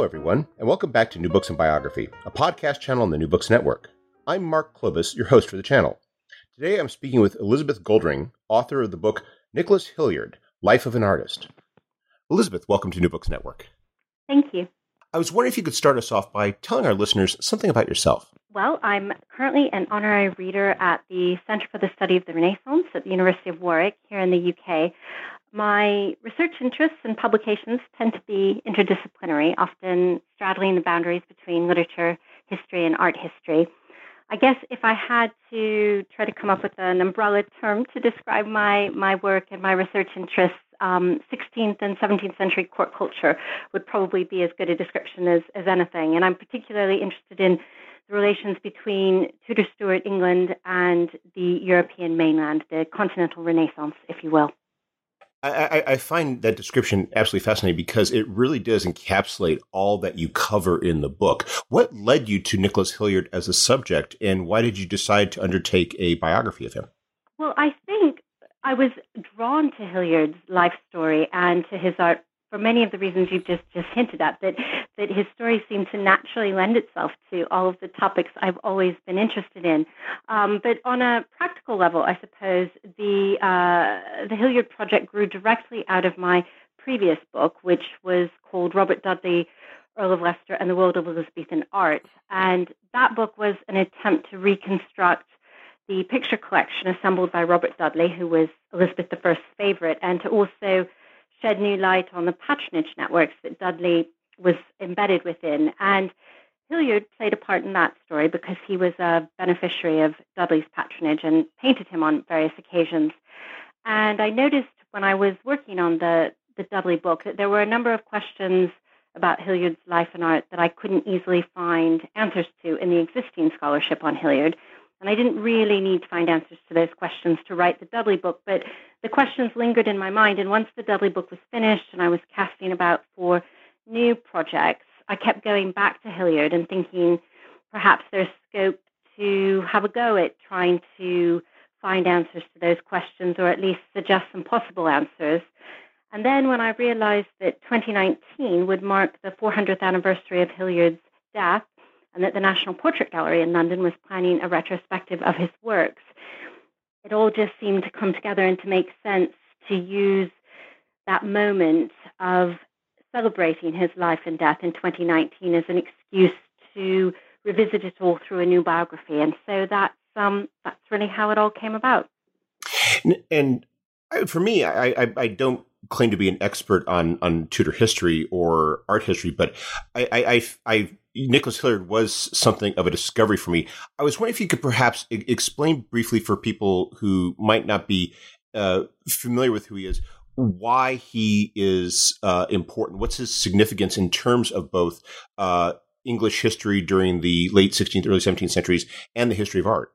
Hello, everyone, and welcome back to New Books in Biography, a podcast channel on the New Books Network. I'm Mark Clovis, your host for the channel. Today I'm speaking with Elizabeth Goldring, author of the book Nicholas Hilliard Life of an Artist. Elizabeth, welcome to New Books Network. Thank you. I was wondering if you could start us off by telling our listeners something about yourself. Well, I'm currently an honorary reader at the Center for the Study of the Renaissance at the University of Warwick here in the UK. My research interests and publications tend to be interdisciplinary, often straddling the boundaries between literature, history, and art history. I guess if I had to try to come up with an umbrella term to describe my, my work and my research interests, um, 16th and 17th century court culture would probably be as good a description as, as anything. And I'm particularly interested in the relations between Tudor Stuart England and the European mainland, the continental Renaissance, if you will. I, I, find that description absolutely fascinating because it really does encapsulate all that you cover in the book. What led you to Nicholas Hilliard as a subject, and why did you decide to undertake a biography of him? Well, I think I was drawn to Hilliard's life story and to his art for many of the reasons you've just, just hinted at, that, that his story seemed to naturally lend itself to all of the topics I've always been interested in. Um, but on a practical level, I suppose the, uh, the Hilliard Project grew directly out of my previous book, which was called Robert Dudley, Earl of Leicester and the World of Elizabethan Art. And that book was an attempt to reconstruct the picture collection assembled by Robert Dudley, who was Elizabeth I's favorite, and to also shed new light on the patronage networks that Dudley was embedded within. And Hilliard played a part in that story because he was a beneficiary of Dudley's patronage and painted him on various occasions. And I noticed when I was working on the, the Dudley book that there were a number of questions about Hilliard's life and art that I couldn't easily find answers to in the existing scholarship on Hilliard. And I didn't really need to find answers to those questions to write the Dudley book, but the questions lingered in my mind. And once the Dudley book was finished and I was casting about for new projects, I kept going back to Hilliard and thinking perhaps there's scope to have a go at trying to find answers to those questions or at least suggest some possible answers. And then when I realized that 2019 would mark the 400th anniversary of Hilliard's death, and that the National Portrait Gallery in London was planning a retrospective of his works. It all just seemed to come together and to make sense to use that moment of celebrating his life and death in 2019 as an excuse to revisit it all through a new biography. And so that's um, that's really how it all came about. And for me, I, I, I don't claim to be an expert on on Tudor history or art history, but I I, I I Nicholas Hilliard was something of a discovery for me. I was wondering if you could perhaps explain briefly for people who might not be uh, familiar with who he is, why he is uh, important. What's his significance in terms of both uh, English history during the late 16th, early 17th centuries and the history of art?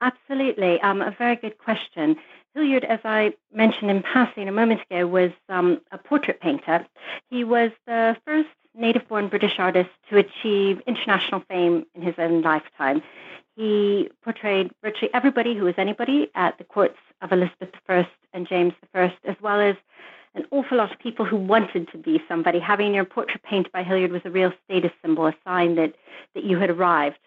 Absolutely. Um, a very good question. Hilliard, as I mentioned in passing a moment ago, was um, a portrait painter. He was the first native born British artist to achieve international fame in his own lifetime. He portrayed virtually everybody who was anybody at the courts of Elizabeth I and James I, as well as an awful lot of people who wanted to be somebody. Having your portrait painted by Hilliard was a real status symbol, a sign that, that you had arrived.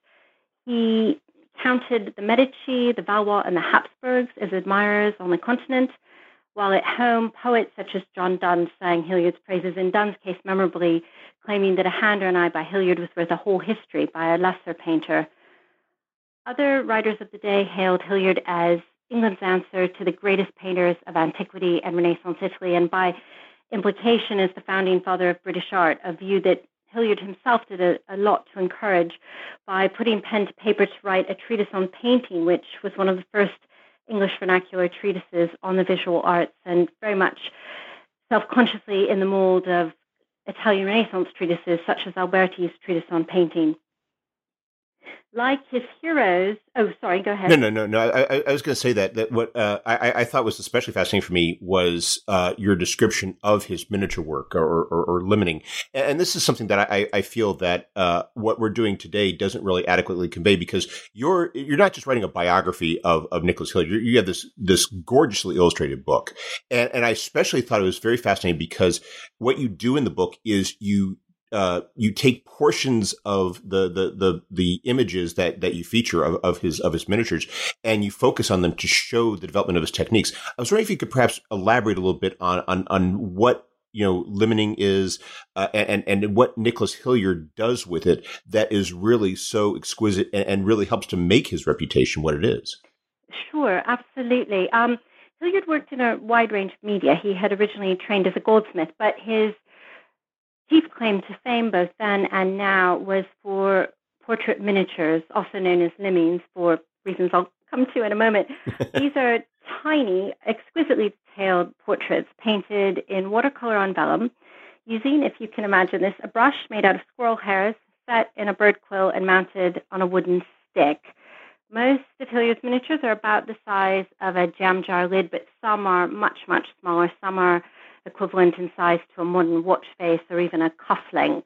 He counted the Medici, the Valois, and the Habsburgs as admirers on the continent, while at home, poets such as John Donne sang Hilliard's praises, in Donne's case, memorably claiming that a hand or an eye by Hilliard was worth a whole history by a lesser painter. Other writers of the day hailed Hilliard as England's answer to the greatest painters of antiquity and Renaissance Italy, and by implication as the founding father of British art, a view that Hilliard himself did a, a, lot to encourage by putting pen to paper to write a treatise on painting, which was one of the first English vernacular treatises on the visual arts and very much self consciously in the mold of Italian Renaissance treatises such as Alberti's treatise on painting like his heroes. Oh, sorry. Go ahead. No, no, no, no. I, I was going to say that that what uh, I, I, thought was especially fascinating for me was uh, your description of his miniature work or, or, or limning, and this is something that I, I feel that uh, what we're doing today doesn't really adequately convey because you're you're not just writing a biography of of Nicholas Hilliard. You have this this gorgeously illustrated book, and and I especially thought it was very fascinating because what you do in the book is you uh, you take portions of the, the the the images that that you feature of, of his of his miniatures and you focus on them to show the development of his techniques. I was wondering if you could perhaps elaborate a little bit on on on what you know limning is uh, and and what Nicholas Hilliard does with it that is really so exquisite and, and, really helps to make his reputation what it is. Sure, absolutely. Um, Hilliard worked in a wide range of media. He had originally trained as a goldsmith, but his chief claim to fame both then and now was for portrait miniatures, also known as limnings, for reasons I'll come to in a moment. These are tiny, exquisitely detailed portraits painted in watercolor on vellum, using, if you can imagine this, a brush made out of squirrel hairs set in a bird quill and mounted on a wooden stick. Most of Hilliard's miniatures are about the size of a jam jar lid, but some are much, much smaller. Some are equivalent in size to a modern watch face or even a cufflink.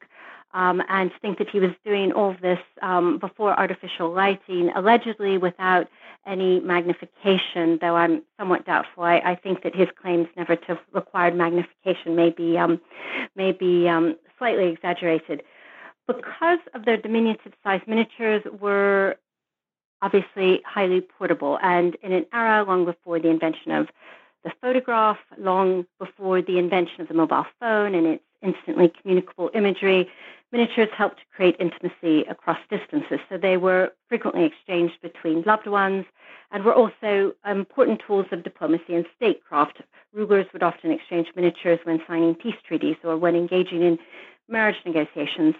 Um, and to think that he was doing all this um, before artificial lighting, allegedly without any magnification, though I'm somewhat doubtful. I, I think that his claims never to have required magnification may be, um, may be um, slightly exaggerated. Because of their diminutive size, miniatures were obviously highly portable, and in an era long before the invention of the photograph long before the invention of the mobile phone and its instantly communicable imagery. Miniatures helped to create intimacy across distances, so they were frequently exchanged between loved ones and were also important tools of diplomacy and statecraft. Rulers would often exchange miniatures when signing peace treaties or when engaging in marriage negotiations.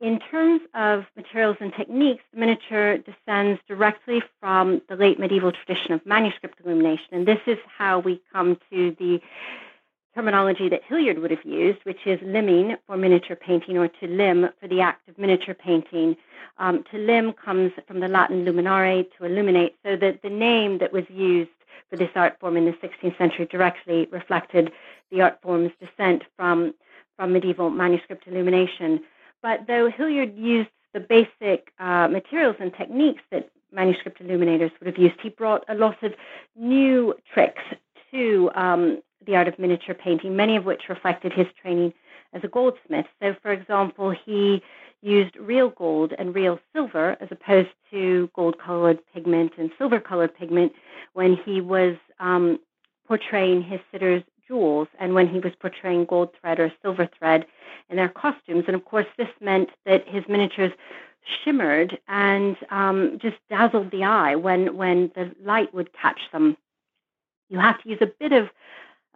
In terms of materials and techniques, the miniature descends directly from the late medieval tradition of manuscript illumination, and this is how we come to the terminology that Hilliard would have used, which is limning for miniature painting or to limn for the act of miniature painting. Um, to limn comes from the Latin luminare, to illuminate, so that the name that was used for this art form in the 16th century directly reflected the art form's descent from, from medieval manuscript illumination. But though Hilliard used the basic uh, materials and techniques that manuscript illuminators would have used, he brought a lot of new tricks to um, the art of miniature painting, many of which reflected his training as a goldsmith. So, for example, he used real gold and real silver as opposed to gold colored pigment and silver colored pigment when he was um, portraying his sitters jewels and when he was portraying gold thread or silver thread in their costumes. And of course, this meant that his miniatures shimmered and um, just dazzled the eye when, when the light would catch them. You have to use a bit of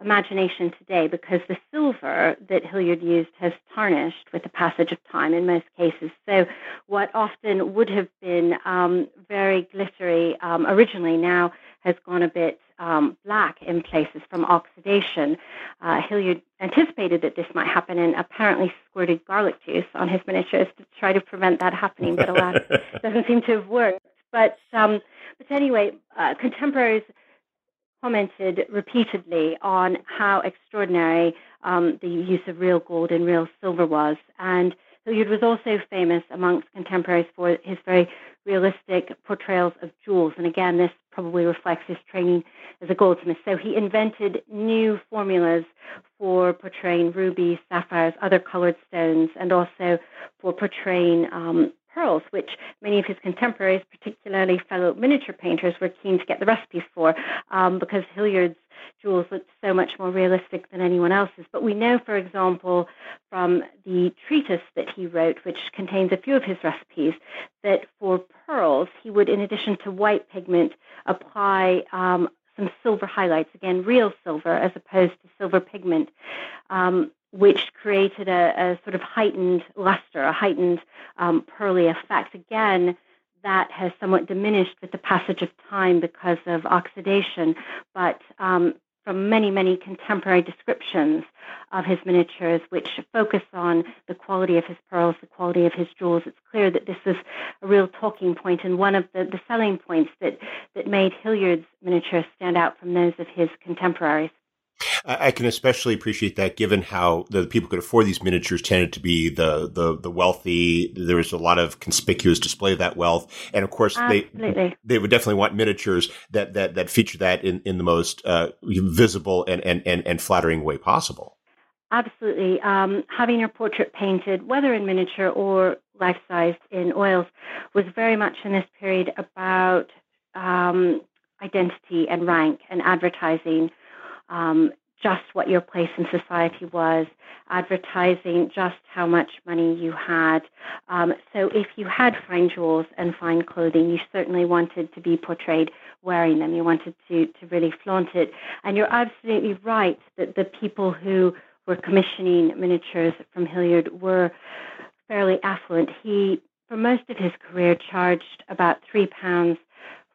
imagination today because the silver that Hilliard used has tarnished with the passage of time in most cases. So, what often would have been um, very glittery um, originally now has gone a bit um, black in places from oxidation. Uh, Hilliard anticipated that this might happen and apparently squirted garlic juice on his miniatures to try to prevent that happening, but alas, it doesn't seem to have worked. But, um, but anyway, uh, contemporaries commented repeatedly on how extraordinary um, the use of real gold and real silver was. And Hilliard was also famous amongst contemporaries for his very realistic portrayals of jewels. And again, this probably reflects his training as a goldsmith. So he invented new formulas for portraying rubies, sapphires, other colored stones, and also for portraying um, pearls, which many of his contemporaries, particularly fellow miniature painters, were keen to get the recipes for um, because Hilliard's jewels looked so much more realistic than anyone else's. But we know, for example, from the treatise that he wrote, which contains a few of his recipes, that for pearls, he would, in addition to white pigment, apply um, some silver highlights, again, real silver as opposed to silver pigment. Um, which created a, a, sort of heightened luster, a heightened um, pearly effect. Again, that has somewhat diminished with the passage of time because of oxidation. But um, from many, many contemporary descriptions of his miniatures, which focus on the quality of his pearls, the quality of his jewels, it's clear that this was a real talking point and one of the, the selling points that, that made Hilliard's miniatures stand out from those of his contemporaries. I can especially appreciate that, given how the people could afford these miniatures tended to be the the, the wealthy. There was a lot of conspicuous display of that wealth, and of course, Absolutely. they they would definitely want miniatures that that that feature that in, in the most uh, visible and, and, and, and flattering way possible. Absolutely, um, having your portrait painted, whether in miniature or life sized in oils, was very much in this period about um, identity and rank and advertising um, just what your place in society was, advertising just how much money you had. Um, so if you had fine jewels and fine clothing, you certainly wanted to be portrayed wearing them. You wanted to, to really flaunt it. And you're absolutely right that the people who were commissioning miniatures from Hilliard were fairly affluent. He, for most of his career, charged about three pounds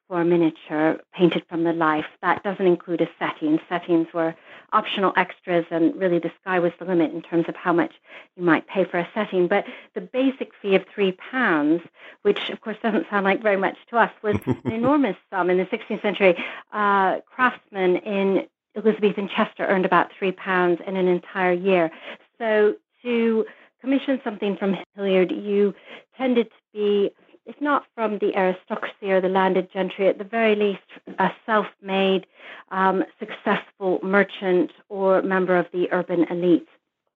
for a miniature painted from the life. That doesn't include a setting. Settings were optional extras, and really the sky was the limit in terms of how much you might pay for a setting. But the basic fee of three pounds, which of course doesn't sound like very much to us, was an enormous sum in the 16th century. Uh, craftsmen in Elizabethan Chester earned about three pounds in an entire year. So to commission something from Hilliard, you tended to be if not from the aristocracy or the landed gentry, at the very least, a self made, um, successful merchant or member of the urban elite.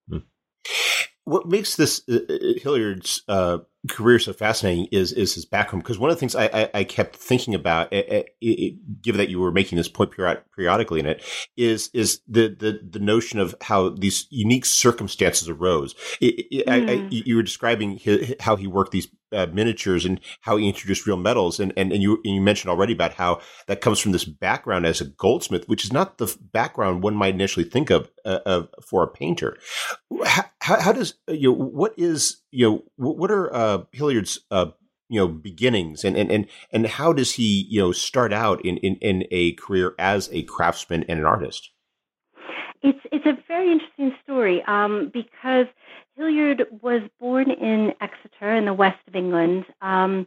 Hmm. What makes this uh, uh Hilliard's uh, career so fascinating is is his background because one of the things I, I, I kept thinking about, it, it, it, given that you were making this point periodically in it, is is the the, the notion of how these unique circumstances arose. Mm. I, I, hmm. you were describing his, how he worked these uh, miniatures and how he introduced real metals, and and, and you and you mentioned already about how that comes from this background as a goldsmith, which is not the background one might initially think of, uh, of for a painter. How, how, does you know what is you know what are uh, Hilliard's uh, you know beginnings and, and and and how does he you know start out in in, in a career as a craftsman and an artist? It's it's a very interesting story um, because Hilliard was born in Exeter in the west of England um,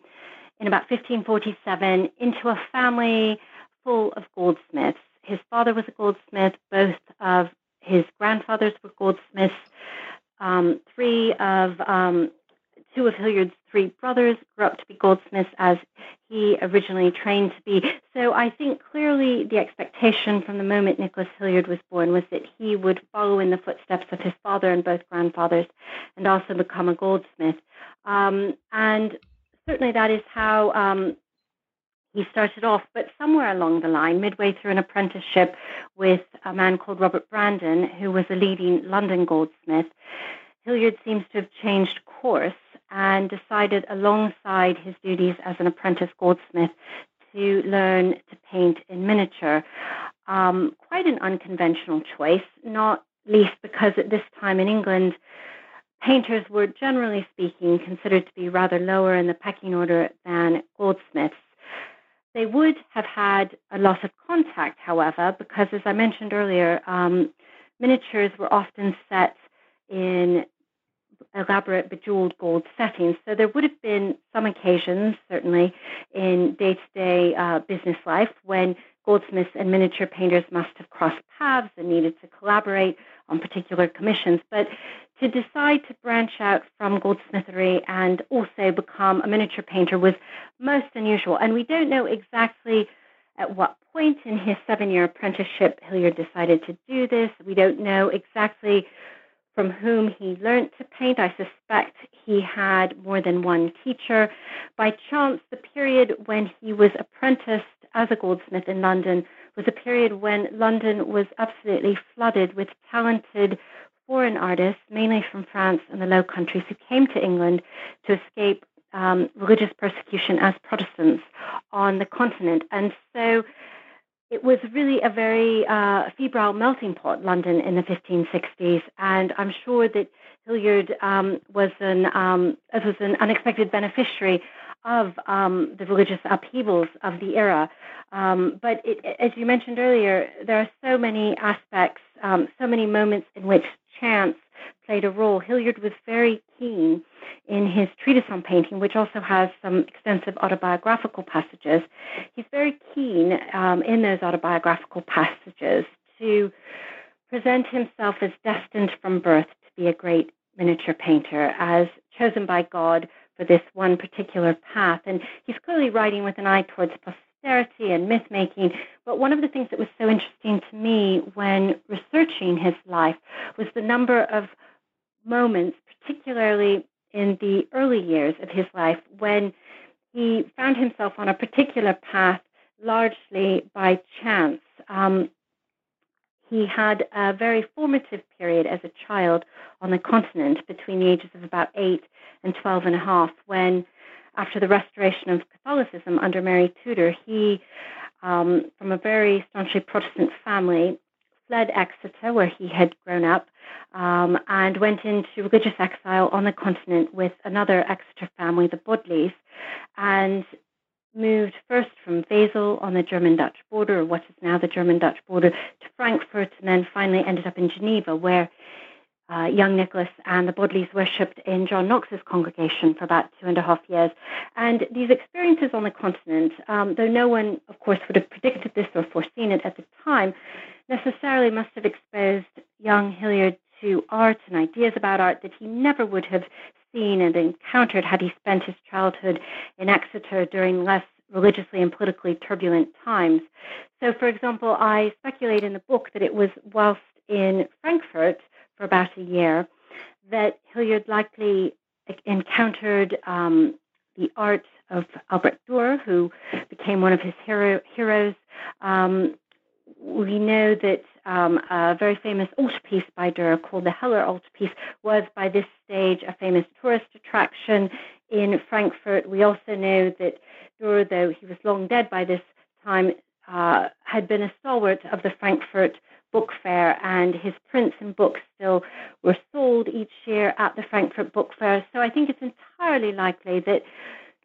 in about 1547 into a family full of goldsmiths. His father was a goldsmith. Both of his grandfathers were goldsmiths. Um, three of um, two of Hilliard's three brothers grew up to be goldsmiths as he originally trained to be. So I think clearly the expectation from the moment Nicholas Hilliard was born was that he would follow in the footsteps of his father and both grandfathers and also become a goldsmith. Um, and certainly that is how um, he started off. But somewhere along the line, midway through an apprenticeship with a man called Robert Brandon, who was a leading London goldsmith, Hilliard seems to have changed course and decided alongside his duties as an apprentice goldsmith to learn to paint in miniature. Um, quite an unconventional choice, not least because at this time in England, painters were generally speaking considered to be rather lower in the pecking order than goldsmiths. They would have had a loss of contact, however, because as I mentioned earlier, um, miniatures were often set in elaborate bejeweled gold settings. So there would have been some occasions, certainly, in day to day business life when goldsmiths and miniature painters must have crossed paths and needed to collaborate on particular commissions. But to decide to branch out from goldsmithery and also become a miniature painter was most unusual. And we don't know exactly at what point in his seven year apprenticeship Hilliard decided to do this. We don't know exactly from whom he learnt to paint. I suspect he had more than one teacher. By chance, the period when he was apprenticed as a goldsmith in London was a period when London was absolutely flooded with talented foreign artists, mainly from France and the Low Countries, who came to England to escape um, religious persecution as Protestants on the continent. And so it was really a very uh, febrile melting pot, London in the 1560s, and I'm sure that Hilliard um, was an um, was an unexpected beneficiary of um, the religious upheavals of the era. Um, but it, as you mentioned earlier, there are so many aspects, um, so many moments in which chance played a role. Hilliard was very keen in his treatise on painting, which also has some extensive autobiographical passages. He's very keen um, in those autobiographical passages to present himself as destined from birth to be a great miniature painter, as chosen by God for this one particular path. And he's clearly writing with an eye towards and myth making. But one of the things that was so interesting to me when researching his life was the number of moments, particularly in the early years of his life, when he found himself on a particular path largely by chance. Um, he had a very formative period as a child on the continent between the ages of about eight and twelve and a half when, after the restoration of Catholicism under Mary Tudor, he, um, from a very staunchly Protestant family, fled Exeter, where he had grown up, um, and went into religious exile on the continent with another Exeter family, the Bodleys, and moved first from Wesel on the German Dutch border, or what is now the German Dutch border, to Frankfurt, and then finally ended up in Geneva, where uh, young Nicholas and the Bodleys worshipped in John Knox's congregation for about two and a half years. And these experiences on the continent, um, though no one, of course, would have predicted this or foreseen it at the time, necessarily must have exposed young Hilliard to art and ideas about art that he never would have seen and encountered had he spent his childhood in Exeter during less religiously and politically turbulent times. So, for example, I speculate in the book that it was whilst in Frankfurt for about a year that Hilliard likely encountered um, the art of Albrecht Dürer, who became one of his hero, heroes. Um, we know that um, a very famous altarpiece by Dürer called the Heller altarpiece was by this stage a famous tourist attraction in Frankfurt. We also know that Dürer, though he was long dead by this time, uh, had been a stalwart of the Frankfurt Book Fair, and his prints and books still were sold each year at the Frankfurt Book Fair. So I think it's entirely likely that,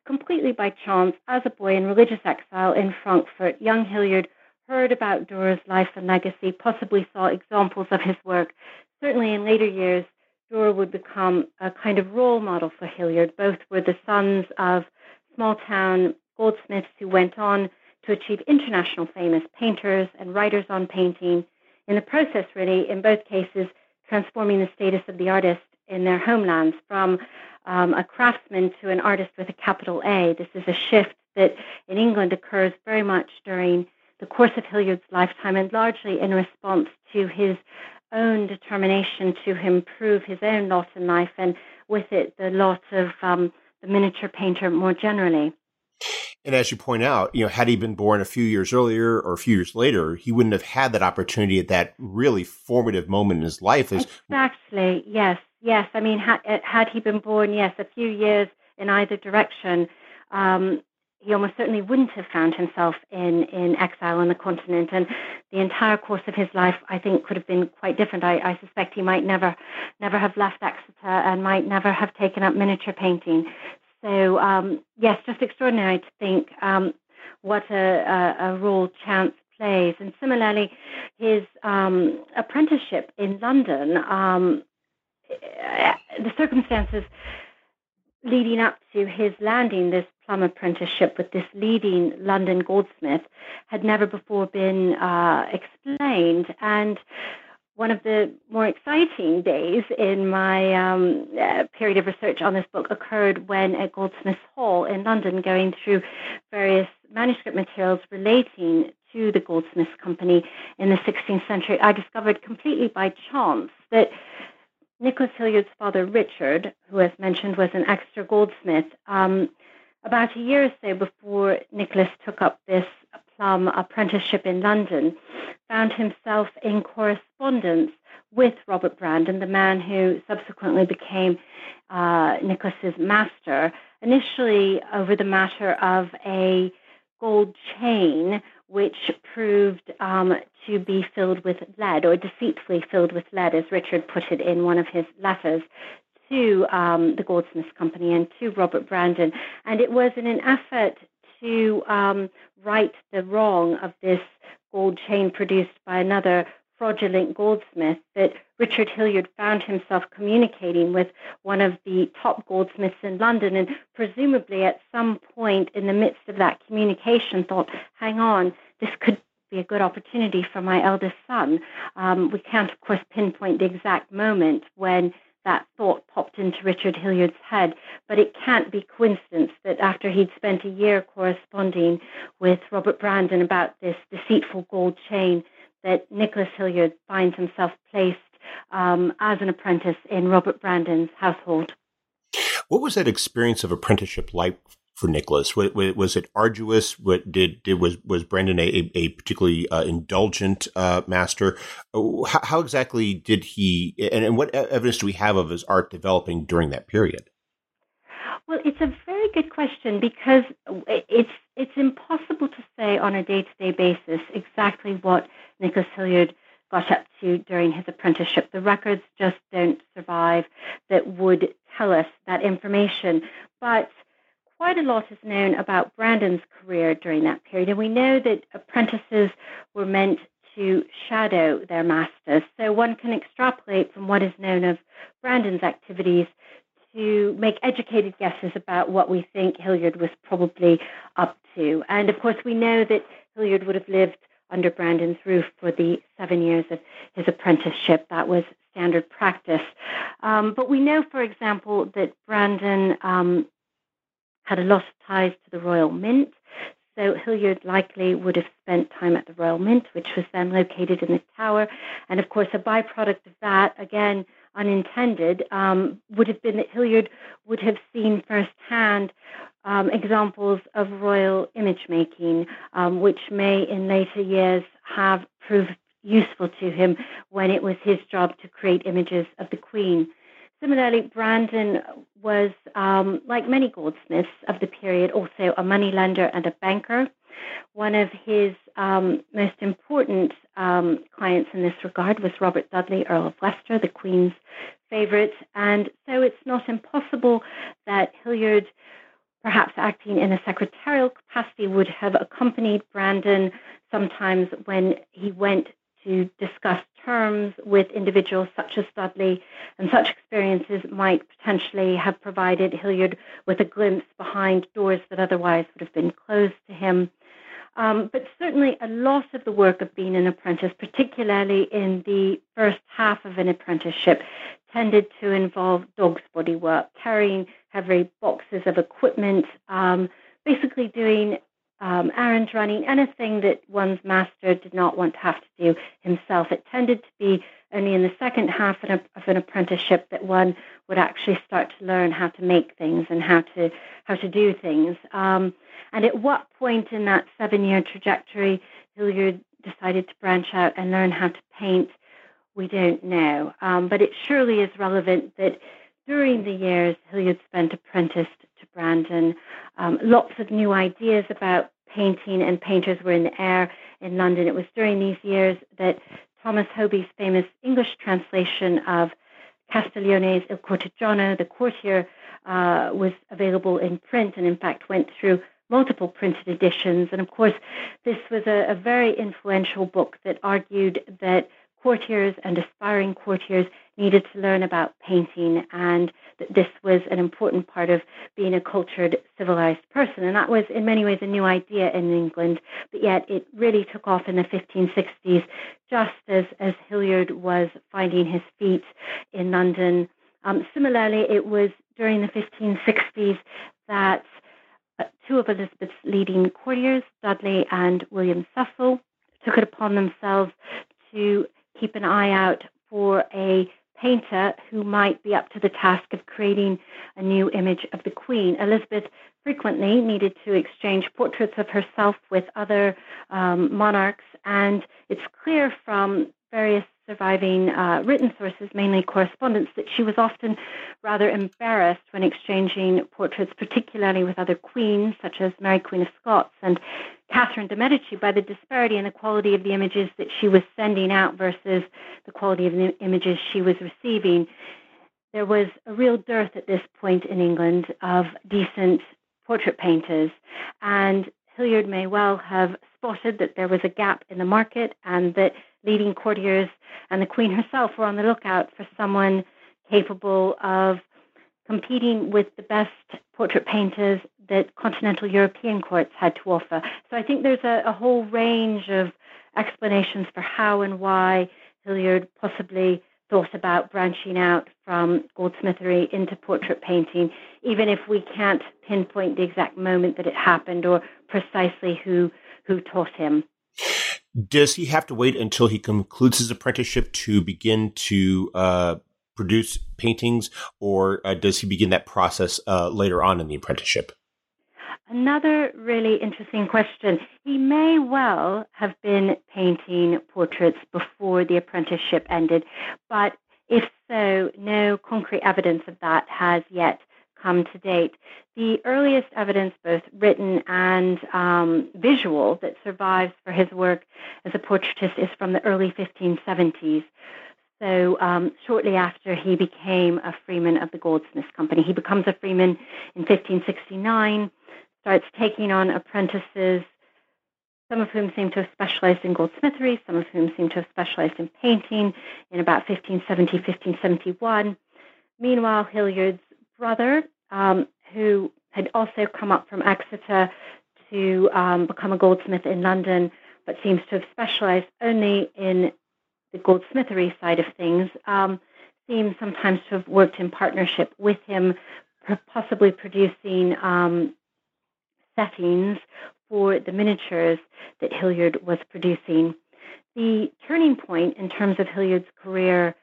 completely by chance, as a boy in religious exile in Frankfurt, young Hilliard heard about Dürer's life and legacy, possibly saw examples of his work. Certainly in later years, Dürer would become a kind of role model for Hilliard. Both were the sons of small town goldsmiths who went on to achieve international fame as painters and writers on painting. In the process, really, in both cases, transforming the status of the artist in their homelands from um, a craftsman to an artist with a capital A. This is a shift that in England occurs very much during the course of Hilliard's lifetime and largely in response to his own determination to improve his own lot in life and with it the lot of um, the miniature painter more generally. And as you point out, you know, had he been born a few years earlier or a few years later, he wouldn't have had that opportunity at that really formative moment in his life. exactly. Yes. Yes. I mean, had, had he been born, yes, a few years in either direction, um, he almost certainly wouldn't have found himself in, in exile on the continent. And the entire course of his life, I think, could have been quite different. I, I suspect he might never, never have left Exeter and might never have taken up miniature painting. So, um, yes, just extraordinary to think um, what a, a, a, role chance plays. And similarly, his um, apprenticeship in London, um, the circumstances leading up to his landing this plum apprenticeship with this leading London goldsmith had never before been uh, explained. And one of the more exciting days in my um, uh, period of research on this book occurred when at Goldsmiths Hall in London, going through various manuscript materials relating to the Goldsmiths Company in the 16th century, I discovered completely by chance that Nicholas Hilliard's father, Richard, who, as mentioned, was an Exeter goldsmith, um, about a year or so before Nicholas took up this plum apprenticeship in London, found himself in correspondence with Robert Brandon, the man who subsequently became uh, Nicholas's master, initially over the matter of a gold chain which proved um, to be filled with lead, or deceitfully filled with lead, as Richard put it in one of his letters to um, the Goldsmiths Company and to Robert Brandon. And it was in an effort to um, right the wrong of this gold chain produced by another fraudulent goldsmith that Richard Hilliard found himself communicating with one of the top goldsmiths in London and presumably at some point in the midst of that communication thought, hang on, this could be a good opportunity for my eldest son. Um, we can't, of course, pinpoint the exact moment when that thought popped into Richard Hilliard's head, but it can't be coincidence that after he'd spent a year corresponding with Robert Brandon about this deceitful gold chain, that Nicholas Hilliard finds himself placed um, as an apprentice in Robert Brandon's household. What was that experience of apprenticeship like for Nicholas? Was, was it arduous? What did, did was was Brandon a, a particularly uh, indulgent uh, master? How, how, exactly did he? And, and what evidence do we have of his art developing during that period? Well, it's a very good question because it's it's impossible to say on a day to day basis exactly what Nicholas Hilliard got up to during his apprenticeship. The records just don't survive that would tell us that information. But quite a lot is known about Brandon's career during that period. And we know that apprentices were meant to shadow their masters. So one can extrapolate from what is known of Brandon's activities to make educated guesses about what we think Hilliard was probably up to. And of course, we know that Hilliard would have lived under Brandon's roof for the seven years of his apprenticeship. That was standard practice. Um, but we know, for example, that Brandon um, had a lot of ties to the Royal Mint. So Hilliard likely would have spent time at the Royal Mint, which was then located in the Tower. And of course, a byproduct of that, again, unintended, um, would have been that Hilliard would have seen firsthand um, examples of royal image making, um, which may in later years have proved useful to him when it was his job to create images of the Queen. Similarly, Brandon was, um, like many goldsmiths of the period, also a moneylender and a banker. One of his um, most important um, clients in this regard was Robert Dudley, Earl of Leicester, the Queen's favorite. And so it's not impossible that Hilliard, perhaps acting in a secretarial capacity, would have accompanied Brandon sometimes when he went to discuss terms with individuals such as Dudley, and such experiences might potentially have provided Hilliard with a glimpse behind doors that otherwise would have been closed to him. Um, but certainly, a lot of the work of being an apprentice, particularly in the first half of an apprenticeship, tended to involve dog's body work, carrying heavy boxes of equipment, um, basically doing um, errand running, anything that one's master did not want to have to do himself. It tended to be only in the second half of an, apprenticeship that one would actually start to learn how to make things and how to how to do things. Um, and at what point in that seven-year trajectory Hilliard decided to branch out and learn how to paint, we don't know. Um, but it surely is relevant that during the years Hilliard spent apprenticed Brandon, um, lots of new ideas about painting and painters were in the air in London. It was during these years that Thomas Hoby's famous English translation of Castiglione's Il Cortigiano, the courtier, uh, was available in print and, in fact, went through multiple printed editions. And of course, this was a, a very influential book that argued that courtiers and aspiring courtiers needed to learn about painting and that this was an important part of being a cultured, civilized person. And that was, in many ways, a new idea in England, but yet it really took off in the 1560s, just as, as Hilliard was finding his feet in London. Um, similarly, it was during the 1560s that uh, two of Elizabeth's leading courtiers, Dudley and William Cecil, took it upon themselves to keep an eye out for a painter who might be up to the task of creating a new image of the Queen. Elizabeth frequently needed to exchange portraits of herself with other um, monarchs, and it's clear from various surviving uh, written sources, mainly correspondence, that she was often rather embarrassed when exchanging portraits, particularly with other queens, such as Mary Queen of Scots and Catherine de' Medici, by the disparity in the quality of the images that she was sending out versus the quality of the images she was receiving. there was a real dearth at this point in England of decent portrait painters, and Hilliard may well have spotted that there was a gap in the market and that leading courtiers and the Queen herself were on the lookout for someone capable of competing with the best portrait painters that continental European courts had to offer. So I think there's a, a whole range of explanations for how and why Hilliard possibly thought about branching out from goldsmithery into portrait painting, even if we can't pinpoint the exact moment that it happened or precisely who who taught him. Does he have to wait until he concludes his apprenticeship to begin to uh, produce paintings, or uh, does he begin that process uh, later on in the apprenticeship? Another really interesting question. He may well have been painting portraits before the apprenticeship ended, but if so, no concrete evidence of that has yet come to date. The earliest evidence, both written and um, visual, that survives for his work as a portraitist is from the early 1570s. So, um, shortly after he became a freeman of the Goldsmiths Company, he becomes a freeman in 1569 starts taking on apprentices, some of whom seem to have specialized in goldsmithery, some of whom seem to have specialized in painting in about 1570, 1571. Meanwhile, Hilliard's brother, um, who had also come up from Exeter to um, become a goldsmith in London, but seems to have specialized only in the goldsmithery side of things, um, seems sometimes to have worked in partnership with him, possibly producing um, settings for the miniatures that Hilliard was producing. The turning point in terms of Hilliard's career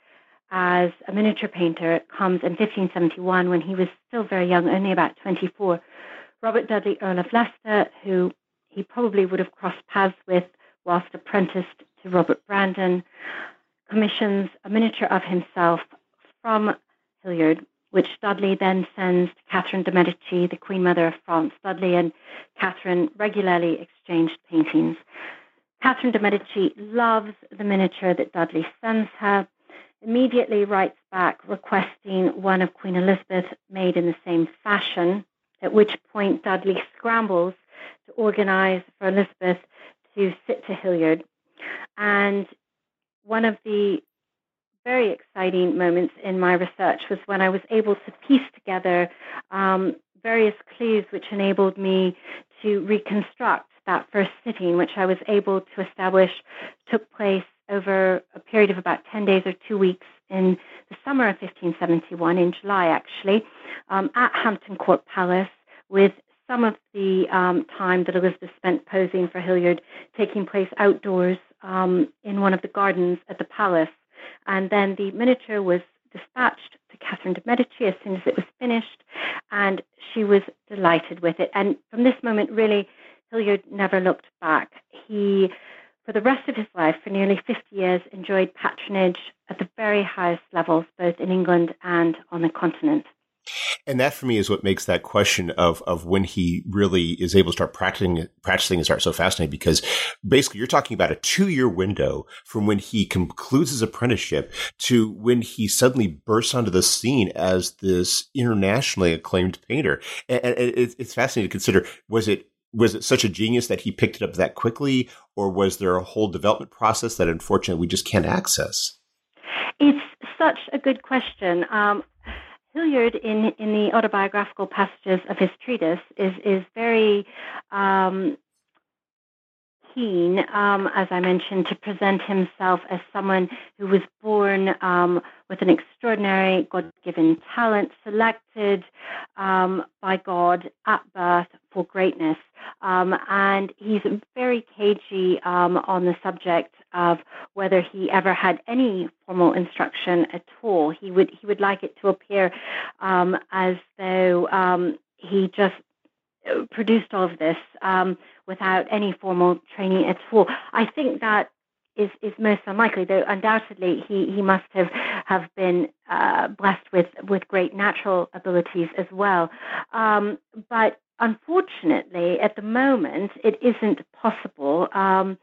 as a miniature painter comes in 1571 when he was still very young, only about 24. Robert Dudley, Earl of Leicester, who he probably would have crossed paths with whilst apprenticed to Robert Brandon, commissions a miniature of himself from Hilliard which Dudley then sends to Catherine de' Medici, the Queen Mother of France. Dudley and Catherine regularly exchanged paintings. Catherine de' Medici loves the miniature that Dudley sends her, immediately writes back requesting one of Queen Elizabeth made in the same fashion, at which point Dudley scrambles to organize for Elizabeth to sit to Hilliard. And one of the very exciting moments in my research was when I was able to piece together um, various clues which enabled me to reconstruct that first sitting, which I was able to establish took place over a period of about 10 days or two weeks in the summer of 1571, in July actually, um, at Hampton Court Palace, with some of the um, time that Elizabeth spent posing for Hilliard taking place outdoors um, in one of the gardens at the palace. And then the miniature was dispatched to Catherine de' Medici as soon as it was finished, and she was delighted with it. And from this moment, really, Hilliard never looked back. He, for the rest of his life, for nearly 50 years, enjoyed patronage at the very highest levels, both in England and on the continent. And that for me is what makes that question of of when he really is able to start practicing practicing his art so fascinating because basically you're talking about a two year window from when he concludes his apprenticeship to when he suddenly bursts onto the scene as this internationally acclaimed painter. And, it's fascinating to consider was it was it such a genius that he picked it up that quickly, or was there a whole development process that unfortunately we just can't access? It's such a good question. Um, Hilliard, in, in the autobiographical passages of his treatise, is, is very um, keen, um, as I mentioned, to present himself as someone who was born um, with an extraordinary God given talent, selected um, by God at birth for greatness. Um, and he's very cagey um, on the subject of whether he ever had any formal instruction at all. He would he would like it to appear um, as though he just produced all of this um, without any formal training at all. I think that is, is most unlikely, though undoubtedly he, he must have, have been uh, blessed with, with great natural abilities as well. Um, but unfortunately, at the moment, it isn't possible um,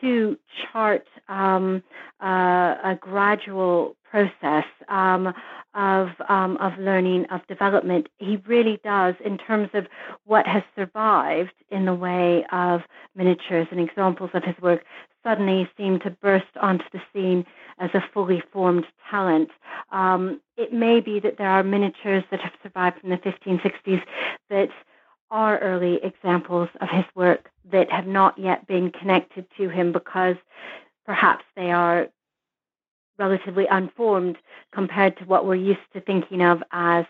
to chart um, uh, a gradual process um, of um, of learning of development. He really does, in terms of what has survived in the way of miniatures and examples of his work, suddenly seem to burst onto the scene as a fully formed talent. Um, it may be that there are miniatures that have survived from the 1560s that are early examples of his work that have not yet been connected to him because perhaps they are relatively unformed compared to what we're used to thinking of as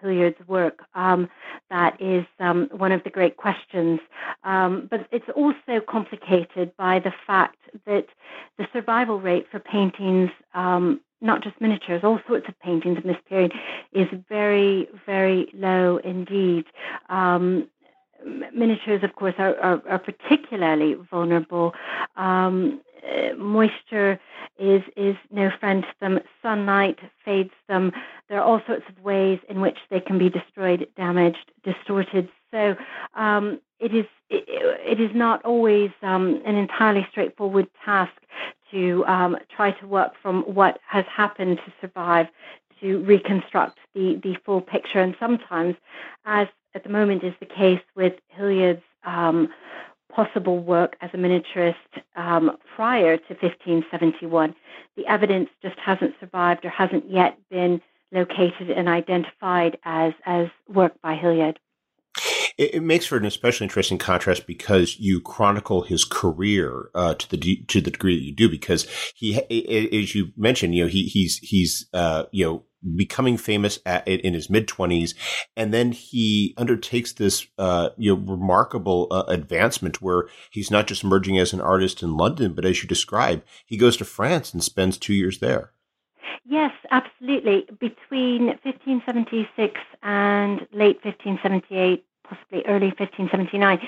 Hilliard's work. Um, that is um, one of the great questions. Um, but it's also complicated by the fact that the survival rate for paintings, um, not just miniatures, all sorts of paintings in this period, is very, very low indeed. Um, miniatures, of course, are, are, are particularly vulnerable. Um, uh, moisture is is no friend to them. Sunlight fades them. There are all sorts of ways in which they can be destroyed, damaged, distorted. So um, it is it, it is not always um, an entirely straightforward task to um, try to work from what has happened to survive to reconstruct the the full picture. And sometimes, as at the moment is the case with Hilliard's um, possible work as a miniaturist um, prior to 1571. The evidence just hasn't survived or hasn't yet been located and identified as, as work by Hilliard. It, it, makes for an especially interesting contrast because you chronicle his career uh, to the de- to the degree that you do. Because he, as you mentioned, you know, he he's he's uh, you know becoming famous at, in his mid twenties, and then he undertakes this uh, you know remarkable uh, advancement where he's not just emerging as an artist in London, but as you describe, he goes to France and spends two years there. Yes, absolutely. Between 1576 and late 1578, possibly early 1579.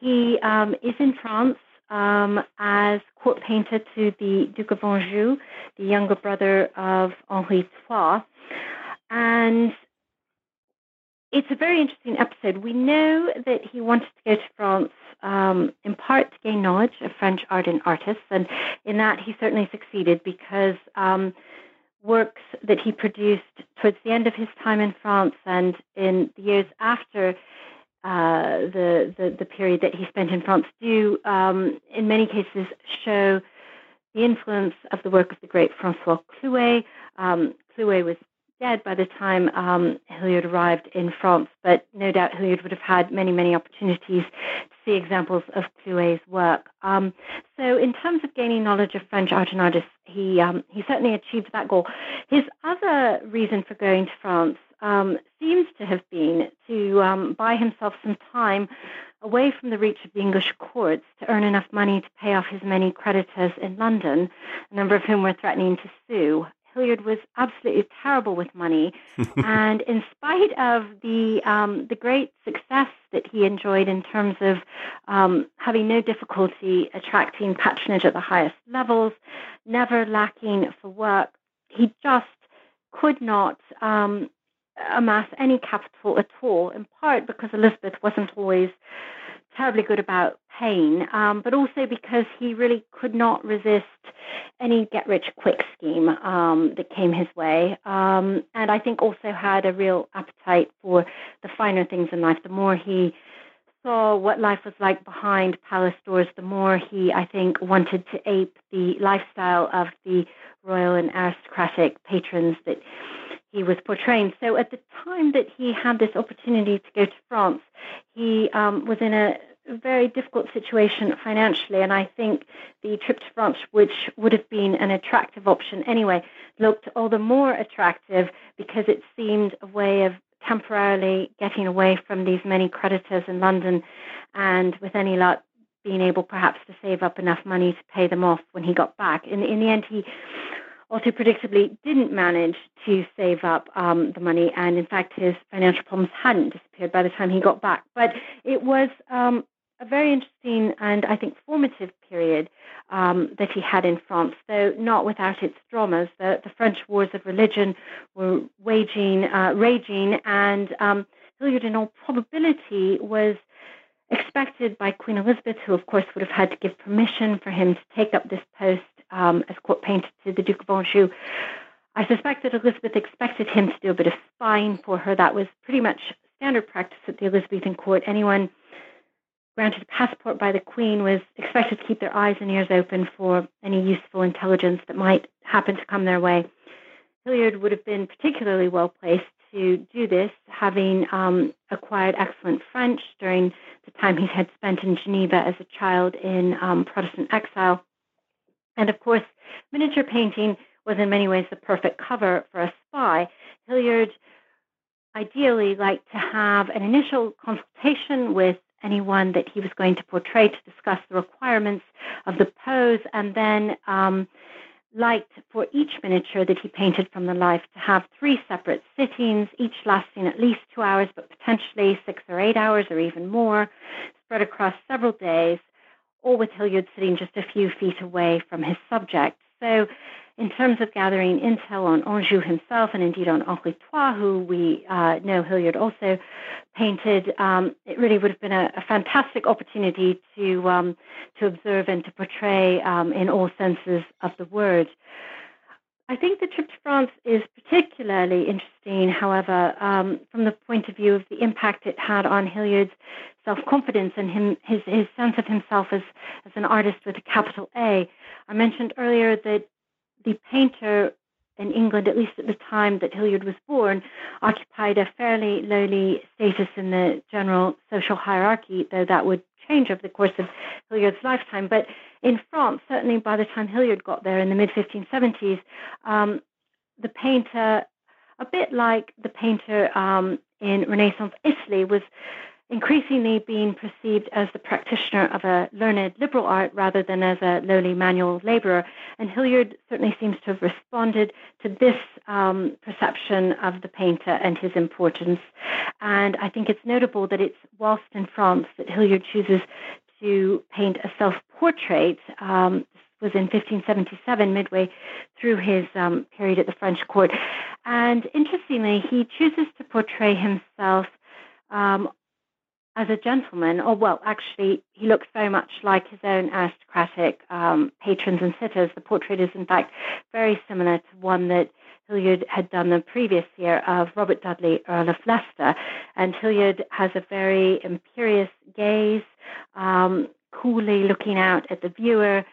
He um, is in France um, as court painter to the Duke of Anjou, the younger brother of Henri III. And it's a very interesting episode. We know that he wanted to go to France um, in part to gain knowledge of French art and artists, and in that he certainly succeeded because um, works that he produced towards the end of his time in France and in the years after uh, the, the, the period that he spent in France do, um, in many cases, show the influence of the work of the great Francois Clouet. Um, Clouet was dead by the time um, Hilliard arrived in France, but no doubt Hilliard would have had many, many opportunities to see examples of Clouet's work. Um, so, in terms of gaining knowledge of French art and artists, he um, he certainly achieved that goal. His other reason for going to France um, seems to have been to um, buy himself some time away from the reach of the English courts to earn enough money to pay off his many creditors in London, a number of whom were threatening to sue. Hilliard was absolutely terrible with money, and in spite of the um, the great success that he enjoyed in terms of um, having no difficulty attracting patronage at the highest levels, never lacking for work, he just could not um, amass any capital at all, in part because Elizabeth wasn't always terribly good about pain, um, but also because he really could not resist any get rich quick scheme um, that came his way. Um, and I think also had a real appetite for the finer things in life. The more he saw what life was like behind palace doors, the more he, I think, wanted to ape the lifestyle of the royal and aristocratic patrons that he was portraying. So at the time that he had this opportunity to go to France, he um, was in a very difficult situation financially, and I think the trip to France, which would have been an attractive option anyway, looked all the more attractive because it seemed a way of temporarily getting away from these many creditors in London, and with any luck, being able perhaps to save up enough money to pay them off when he got back. In, in the end, he also predictably didn't manage to save up um, the money, and in fact, his financial problems hadn't disappeared by the time he got back. But it was um, a very interesting and I think formative period um, that he had in France, though not without its dramas. The, the French wars of religion were waging, uh, raging, and um, Hilliard, in all probability, was expected by Queen Elizabeth, who of course would have had to give permission for him to take up this post um, as court painter to the Duke of Anjou. I suspect that Elizabeth expected him to do a bit of spying for her. That was pretty much standard practice at the Elizabethan court. Anyone granted a passport by the Queen was expected to keep their eyes and ears open for any useful intelligence that might happen to come their way. Hilliard would have been particularly well placed to do this, having um, acquired excellent French during the time he had spent in Geneva as a child in um, Protestant exile. And of course, miniature painting was in many ways the perfect cover for a spy. Hilliard ideally liked to have an initial consultation with anyone that he was going to portray to discuss the requirements of the pose, and then um, liked for each miniature that he painted from the life to have three separate sittings, each lasting at least two hours, but potentially six or eight hours or even more, spread across several days, all with Hilliard sitting just a few feet away from his subject. So in terms of gathering intel on Anjou himself and indeed on Henri III, who we uh, know Hilliard also painted, um, it really would have been a, a fantastic opportunity to um, to observe and to portray um, in all senses of the word. I think the trip to France is particularly interesting, however, um, from the point of view of the impact it had on Hilliard's self-confidence and him, his, his sense of himself as, as an artist with a capital A. I mentioned earlier that the painter in England, at least at the time that Hilliard was born, occupied a fairly lowly status in the general social hierarchy, though that would change over the course of Hilliard's lifetime. But in France, certainly by the time Hilliard got there in the mid 1570s, um, the painter, a bit like the painter um, in Renaissance Italy, was increasingly being perceived as the practitioner of a learned liberal art rather than as a lowly manual laborer. And Hilliard certainly seems to have responded to this um, perception of the painter and his importance. And I think it's notable that it's whilst in France that Hilliard chooses to paint a self portrait. Um, was in 1577, midway through his um, period at the French court. And interestingly, he chooses to portray himself um, as a gentleman, or well, actually, he looks very much like his own aristocratic um, patrons and sitters. The portrait is, in fact, very similar to one that Hilliard had done the previous year of Robert Dudley, Earl of Leicester. And Hilliard has a very imperious gaze, um, coolly looking out at the viewer.